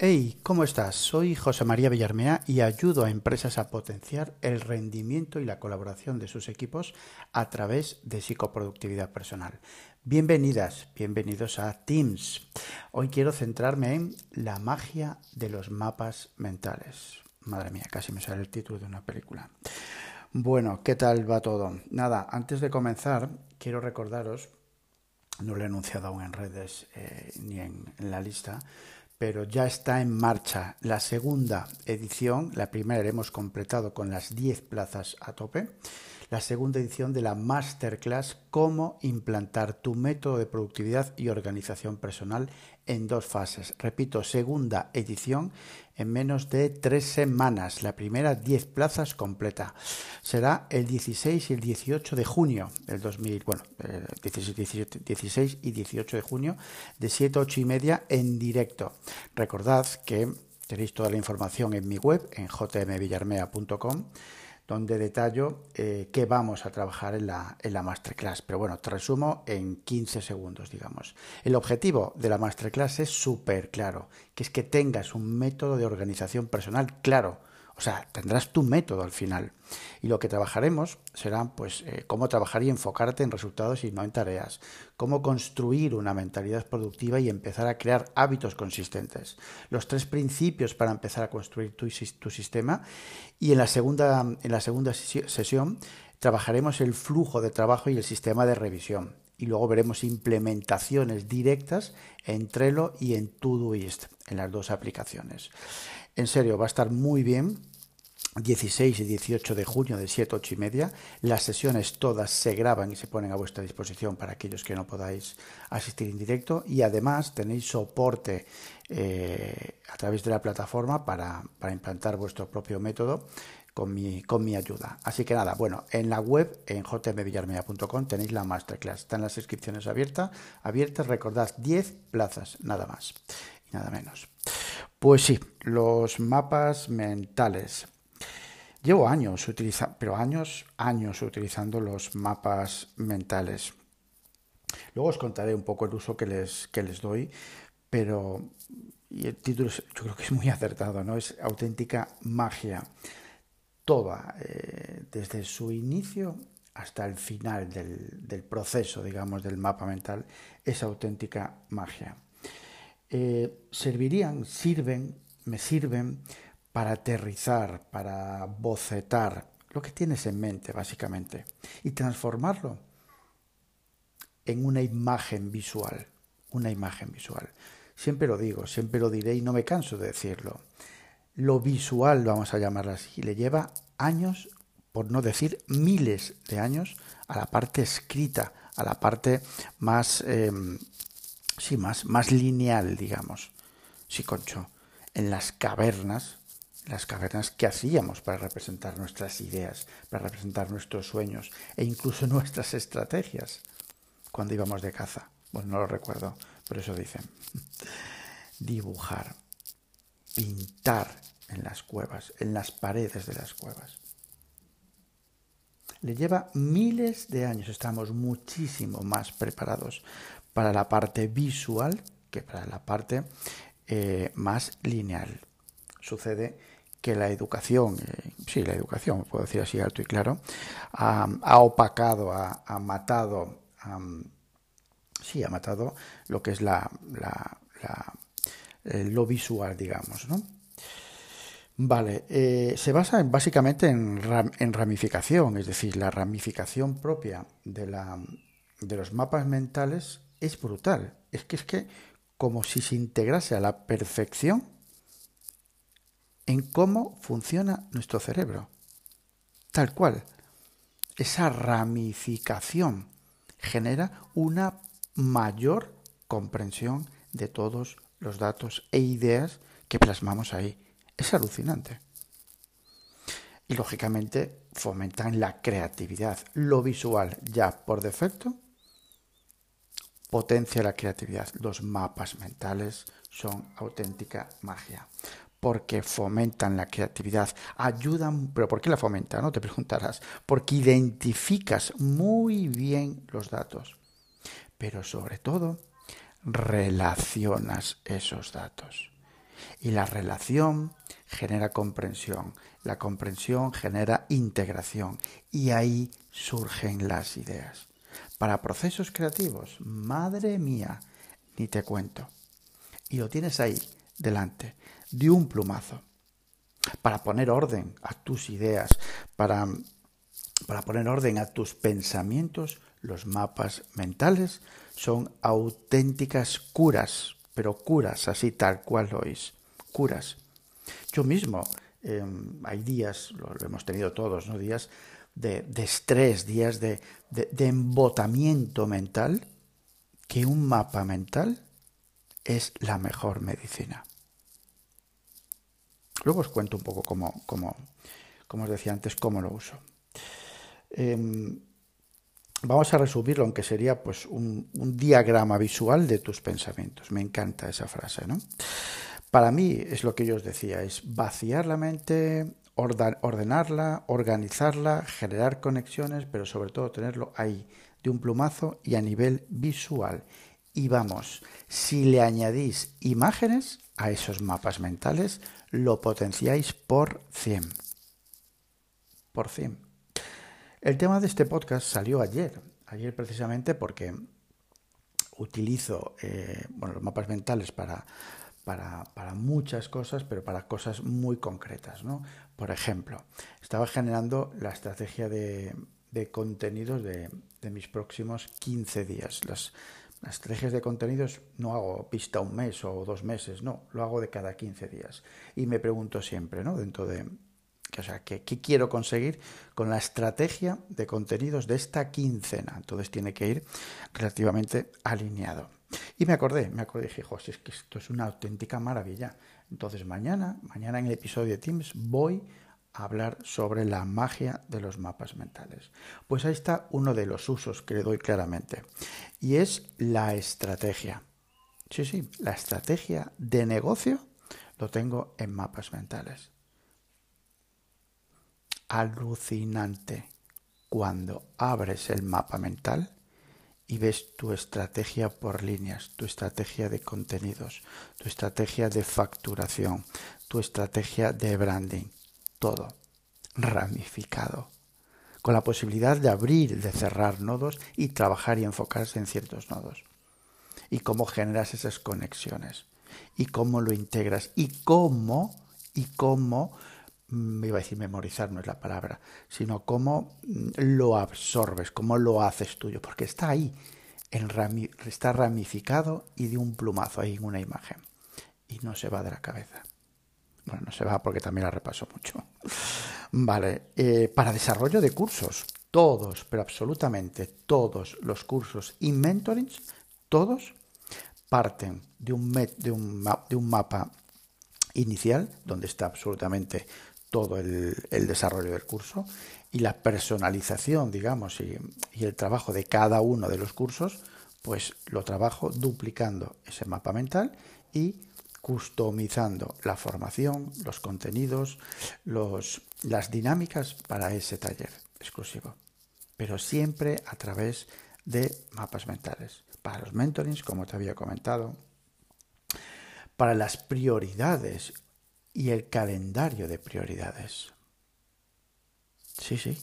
Hey, ¿cómo estás? Soy José María Villarmea y ayudo a empresas a potenciar el rendimiento y la colaboración de sus equipos a través de psicoproductividad personal. Bienvenidas, bienvenidos a Teams. Hoy quiero centrarme en la magia de los mapas mentales. Madre mía, casi me sale el título de una película. Bueno, ¿qué tal va todo? Nada, antes de comenzar, quiero recordaros, no lo he anunciado aún en redes eh, ni en la lista, pero ya está en marcha la segunda edición. La primera la hemos completado con las 10 plazas a tope. La segunda edición de la masterclass Cómo implantar tu método de productividad y organización personal en dos fases. Repito, segunda edición en menos de tres semanas. La primera 10 plazas completa. Será el 16 y el 18 de junio del 2000, bueno, 16, eh, y 18 de junio de 7 a 8 y media en directo. Recordad que tenéis toda la información en mi web en jmvillarmea.com donde detallo eh, qué vamos a trabajar en la, en la masterclass. Pero bueno, te resumo en 15 segundos, digamos. El objetivo de la masterclass es súper claro, que es que tengas un método de organización personal claro o sea, tendrás tu método al final. Y lo que trabajaremos será, pues, eh, cómo trabajar y enfocarte en resultados y no en tareas. Cómo construir una mentalidad productiva y empezar a crear hábitos consistentes. Los tres principios para empezar a construir tu, tu sistema. Y en la segunda, en la segunda sesión trabajaremos el flujo de trabajo y el sistema de revisión. Y luego veremos implementaciones directas en Trello y en Todoist, en las dos aplicaciones. En serio, va a estar muy bien. 16 y 18 de junio de 7, 8 y media. Las sesiones todas se graban y se ponen a vuestra disposición para aquellos que no podáis asistir en directo. Y además tenéis soporte eh, a través de la plataforma para, implantar vuestro propio método con mi, ayuda. Así que nada, bueno, en la web, en jmvillarmea.com, tenéis la masterclass. Están las inscripciones abiertas. Abiertas, recordad, 10 plazas, nada más y nada menos. Pues sí, los mapas mentales. Llevo años utilizando, pero años, años utilizando los mapas mentales. Luego os contaré un poco el uso que les, que les doy, pero y el título yo creo que es muy acertado, ¿no? Es auténtica magia. Toda, eh, desde su inicio hasta el final del, proceso, digamos, del mapa mental, es auténtica magia. Eh, servirían, sirven, me sirven para aterrizar, para bocetar lo que tienes en mente, básicamente, y transformarlo en una imagen visual, una imagen visual. Siempre lo digo, siempre lo diré y no me canso de decirlo. Lo visual, vamos a llamarlo así, le lleva años, por no decir miles de años, a la parte escrita, a la parte más em, sí, más, más lineal, digamos. Sí, Concho, en las cavernas, las cavernas que hacíamos para representar nuestras ideas, para representar nuestros sueños e incluso nuestras estrategias cuando íbamos de caza. Bueno, no lo recuerdo, pero eso dicen. Dibujar, pintar en las cuevas, en las paredes de las cuevas. Le lleva miles de años, estamos muchísimo más preparados para la parte visual que para la parte eh, más lineal. Sucede que la educación, eh, sí, la educación, puedo decir así alto y claro, ha, opacado, ha, matado, sí, ha matado lo que es la, eh, lo visual, digamos, ¿no? Vale, se basa en, básicamente en, en, ramificación, es decir, la ramificación propia de, la, de los mapas mentales es brutal. Es que es que como si se integrase a la perfección en cómo funciona nuestro cerebro. Tal cual. Esa ramificación genera una mayor comprensión de todos los datos e ideas que plasmamos ahí. Es alucinante. Y lógicamente fomentan la creatividad. Lo visual ya por defecto potencia la creatividad. Los mapas mentales son auténtica magia porque fomentan la creatividad, ayudan, pero ¿por qué la fomentan? No te preguntarás, porque identificas muy bien los datos, pero sobre todo relacionas esos datos. Y la relación genera comprensión, la comprensión genera integración y ahí surgen las ideas. Para procesos creativos, madre mía, ni te cuento. Y lo tienes ahí, delante, de un plumazo. Para poner orden a tus ideas, para, para poner orden a tus pensamientos, los mapas mentales son auténticas curas, pero curas así tal cual lo es, curas. Yo mismo, em, hay días, lo, hemos tenido todos, ¿no? Días de, estrés, días de, embotamiento mental, que un mapa mental es la mejor medicina. Luego os cuento un poco cómo, cómo, como os decía antes, cómo lo uso. Em, vamos a resumirlo, aunque sería pues un, diagrama visual de tus pensamientos. Me encanta esa frase, ¿no? Para mí es lo que yo os decía, es vaciar la mente, ordenarla, organizarla, generar conexiones, pero sobre todo tenerlo ahí, de un plumazo y a nivel visual. Y vamos, si le añadís imágenes a esos mapas mentales, lo potenciáis por 100. Por 100. El tema de este podcast salió ayer, ayer precisamente porque utilizo eh, bueno, los mapas mentales para, para, muchas cosas, pero para cosas muy concretas. ¿no? Por ejemplo, estaba generando la estrategia de, contenidos de, mis próximos 15 días. Las, las estrategias de contenidos no hago pista un mes o dos meses, no, lo hago de cada 15 días. Y me pregunto siempre, ¿no? Dentro de, o sea, ¿qué, quiero conseguir con la estrategia de contenidos de esta quincena? Entonces tiene que ir relativamente alineado. Y me acordé, me acordé, dije, José, es que esto es una auténtica maravilla. Entonces mañana, mañana en el episodio de Teams voy a hablar sobre la magia de los mapas mentales. Pues ahí está uno de los usos que le doy claramente. Y es la estrategia. Sí, sí, la estrategia de negocio lo tengo en mapas mentales alucinante cuando abres el mapa mental y ves tu estrategia por líneas, tu estrategia de contenidos, tu estrategia de facturación, tu estrategia de branding, todo ramificado, con la posibilidad de abrir, de cerrar nodos y trabajar y enfocarse en ciertos nodos. Y cómo generas esas conexiones, y cómo lo integras, y cómo, y cómo me iba a decir memorizar, no es la palabra, sino cómo mm, lo absorbes, cómo lo haces tuyo, porque está ahí, está ramificado y de un plumazo ahí en una imagen. Y no se va de la cabeza. Bueno, no se va porque también la repaso mucho. Vale, eh, para desarrollo de cursos, todos, pero absolutamente todos los cursos y mentorings, todos parten de un, de un, de un mapa inicial, donde está absolutamente todo el, desarrollo del curso y la personalización, digamos, y, el trabajo de cada uno de los cursos, pues lo trabajo duplicando ese mapa mental y customizando la formación, los contenidos, los, las dinámicas para ese taller exclusivo. Pero siempre a través de mapas mentales. Para los mentorings, como te había comentado, para las prioridades y el calendario de prioridades. Sí, sí,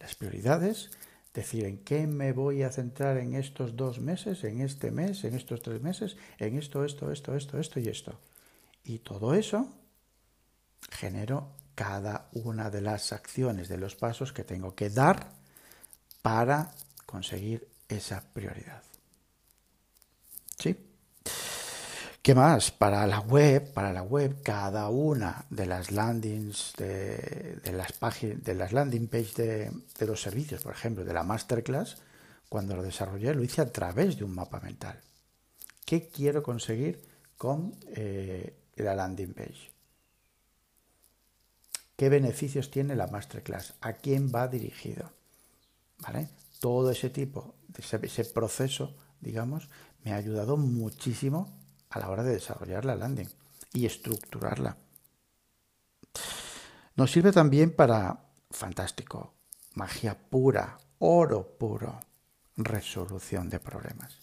las prioridades, decir en qué me voy a centrar en estos dos meses, en este mes, en estos tres meses, en esto, esto, esto, esto, esto y esto. Y todo eso genero cada una de las acciones, de los pasos que tengo que dar para conseguir esa prioridad. ¿Sí? ¿Qué más? Para la web, para la web, cada una de las landings, de, las páginas, de las landing page de, los servicios, por ejemplo, de la masterclass, cuando lo desarrollé, lo hice a través de un mapa mental. ¿Qué quiero conseguir con eh, la landing page? ¿Qué beneficios tiene la masterclass? ¿A quién va dirigido? ¿Vale? Todo ese tipo, ese, ese proceso, digamos, me ha ayudado muchísimo a la hora de desarrollar la landing y estructurarla. Nos sirve también para, fantástico, magia pura, oro puro, resolución de problemas.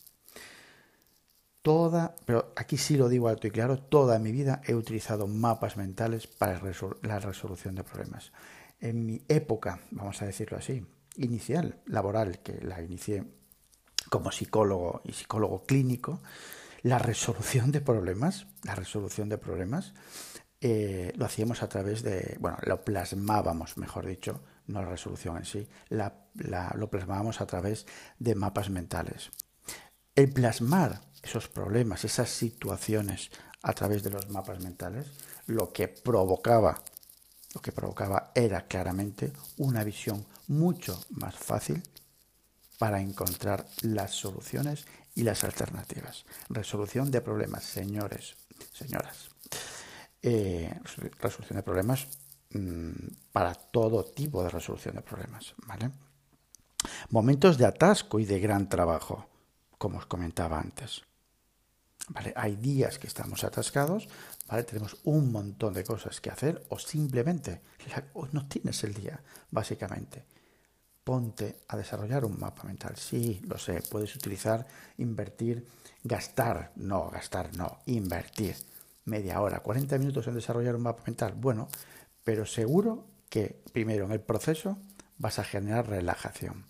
toda, pero aquí sí lo digo alto y claro, toda mi vida he utilizado mapas mentales para la resolución de problemas. En mi época, vamos a decirlo así, inicial, laboral, que la inicié como psicólogo y psicólogo clínico, la resolución de problemas, la resolución de problemas, eh, lo hacíamos a través de, bueno, lo plasmábamos, mejor dicho, no la resolución en sí, lo plasmábamos a través de mapas mentales. El plasmar esos problemas, esas situaciones a través de los mapas mentales, lo que provocaba, lo que provocaba era claramente una visión mucho más fácil para encontrar las soluciones y las alternativas. Resolución de problemas, señores, señoras. Eh, resolución de problemas mm, para todo tipo de resolución de problemas, ¿vale? Momentos de atasco y de gran trabajo, como os comentaba antes. ¿Vale? Hay días que estamos atascados, ¿vale? Tenemos un montón de cosas que hacer o simplemente no tienes el día, básicamente ponte a desarrollar un mapa mental. Sí, lo sé, puedes utilizar, invertir, gastar, no, gastar, no, invertir media hora, 40 minutos en desarrollar un mapa mental. Bueno, pero seguro que primero en el proceso vas a generar relajación.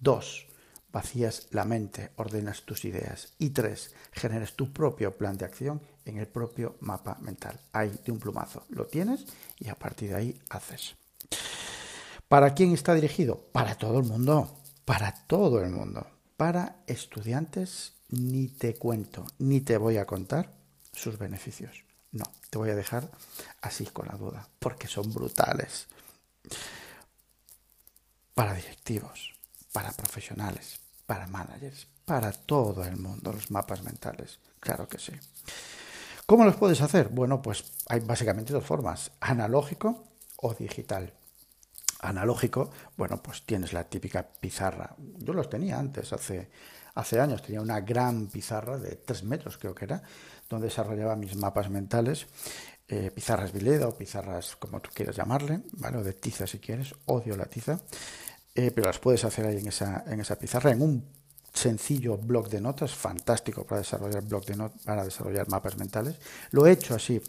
Dos, vacías la mente, ordenas tus ideas. Y tres, generas tu propio plan de acción en el propio mapa mental. Ahí de un plumazo. Lo tienes y a partir de ahí haces. ¿Para quién está dirigido? Para todo el mundo, para todo el mundo. Para estudiantes ni te cuento, ni te voy a contar sus beneficios. No, te voy a dejar así con la duda, porque son brutales. Para directivos, para profesionales, para managers, para todo el mundo, los mapas mentales, claro que sí. ¿Cómo los puedes hacer? Bueno, pues hay básicamente dos formas, analógico o digital analógico, bueno, pues tienes la típica pizarra. Yo los tenía antes, hace, hace años, tenía una gran pizarra de tres metros, creo que era, donde desarrollaba mis mapas mentales, eh, pizarras Vileda o pizarras como tú quieras llamarle, ¿vale? O de tiza si quieres, odio la tiza, eh, pero las puedes hacer ahí en esa, en esa pizarra, en un sencillo blog de notas, fantástico para desarrollar blog de notas, para desarrollar mapas mentales. Lo he hecho así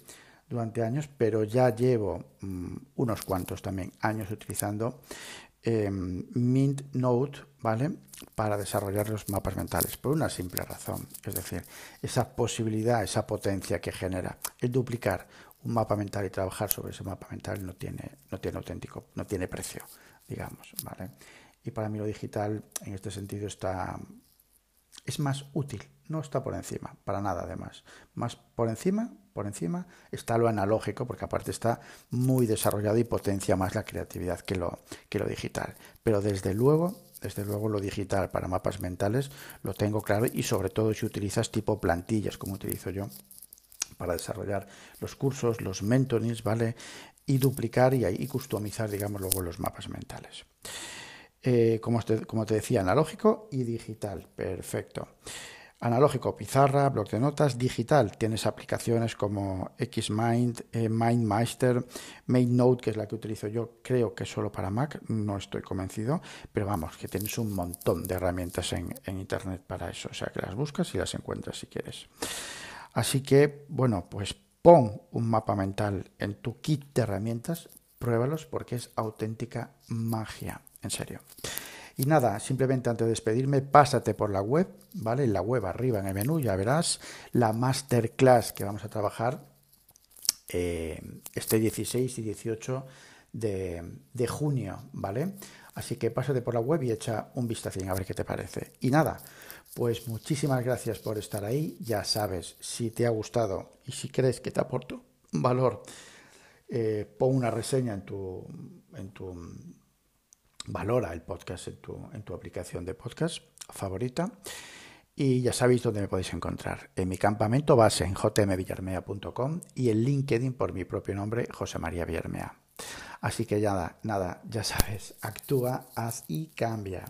durante años, pero ya llevo mm, unos cuantos también años utilizando eh, Mint Note, ¿vale? Para desarrollar los mapas mentales, por una simple razón, es decir, esa posibilidad, esa potencia que genera el duplicar un mapa mental y trabajar sobre ese mapa mental no tiene, no tiene auténtico, no tiene precio, digamos, ¿vale? Y para mí lo digital en este sentido está es más útil, no está por encima, para nada además. Más por encima, por encima está lo analógico, porque aparte está muy desarrollado y potencia más la creatividad que lo, que lo digital. Pero desde luego, desde luego lo digital para mapas mentales lo tengo claro y sobre todo si utilizas tipo plantillas, como utilizo yo para desarrollar los cursos, los mentorings, ¿vale? Y duplicar y, y customizar, digamos, luego los mapas mentales. Eh, como, te, como, te, decía, analógico y digital. Perfecto. Analógico, pizarra, bloc de notas. Digital, tienes aplicaciones como Xmind, eh, MindMeister, MadeNote, que es la que utilizo yo, creo que solo para Mac, no estoy convencido, pero vamos, que tienes un montón de herramientas en, en Internet para eso, o sea que las buscas y las encuentras si quieres. Así que, bueno, pues pon un mapa mental en tu kit de herramientas, pruébalos porque es auténtica magia en serio. Y nada, simplemente antes de despedirme, pásate por la web, ¿vale? En la web arriba en el menú ya verás la masterclass que vamos a trabajar eh, este 16 y 18 de, junio, ¿vale? Así que pásate por la web y echa un vistacín a ver qué te parece. Y nada, pues muchísimas gracias por estar ahí. Ya sabes, si te ha gustado y si crees que te aporto valor, eh, pon una reseña en tu, en tu valora el podcast en tu, en tu aplicación de podcast favorita. Y ya sabéis dónde me podéis encontrar. En mi campamento base en jmvillarmea.com y en LinkedIn por mi propio nombre, José María Villarmea. Así que nada, nada, ya sabes, actúa, haz y cambia.